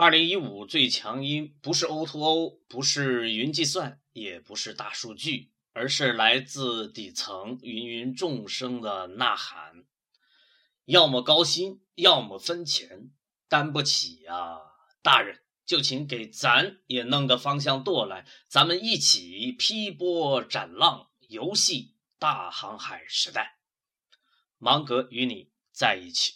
二零一五最强音不是 O2O，不是云计算，也不是大数据，而是来自底层芸芸众生的呐喊。要么高薪，要么分钱，担不起呀！大人，就请给咱也弄个方向舵来，咱们一起劈波斩浪，游戏大航海时代。芒格与你在一起。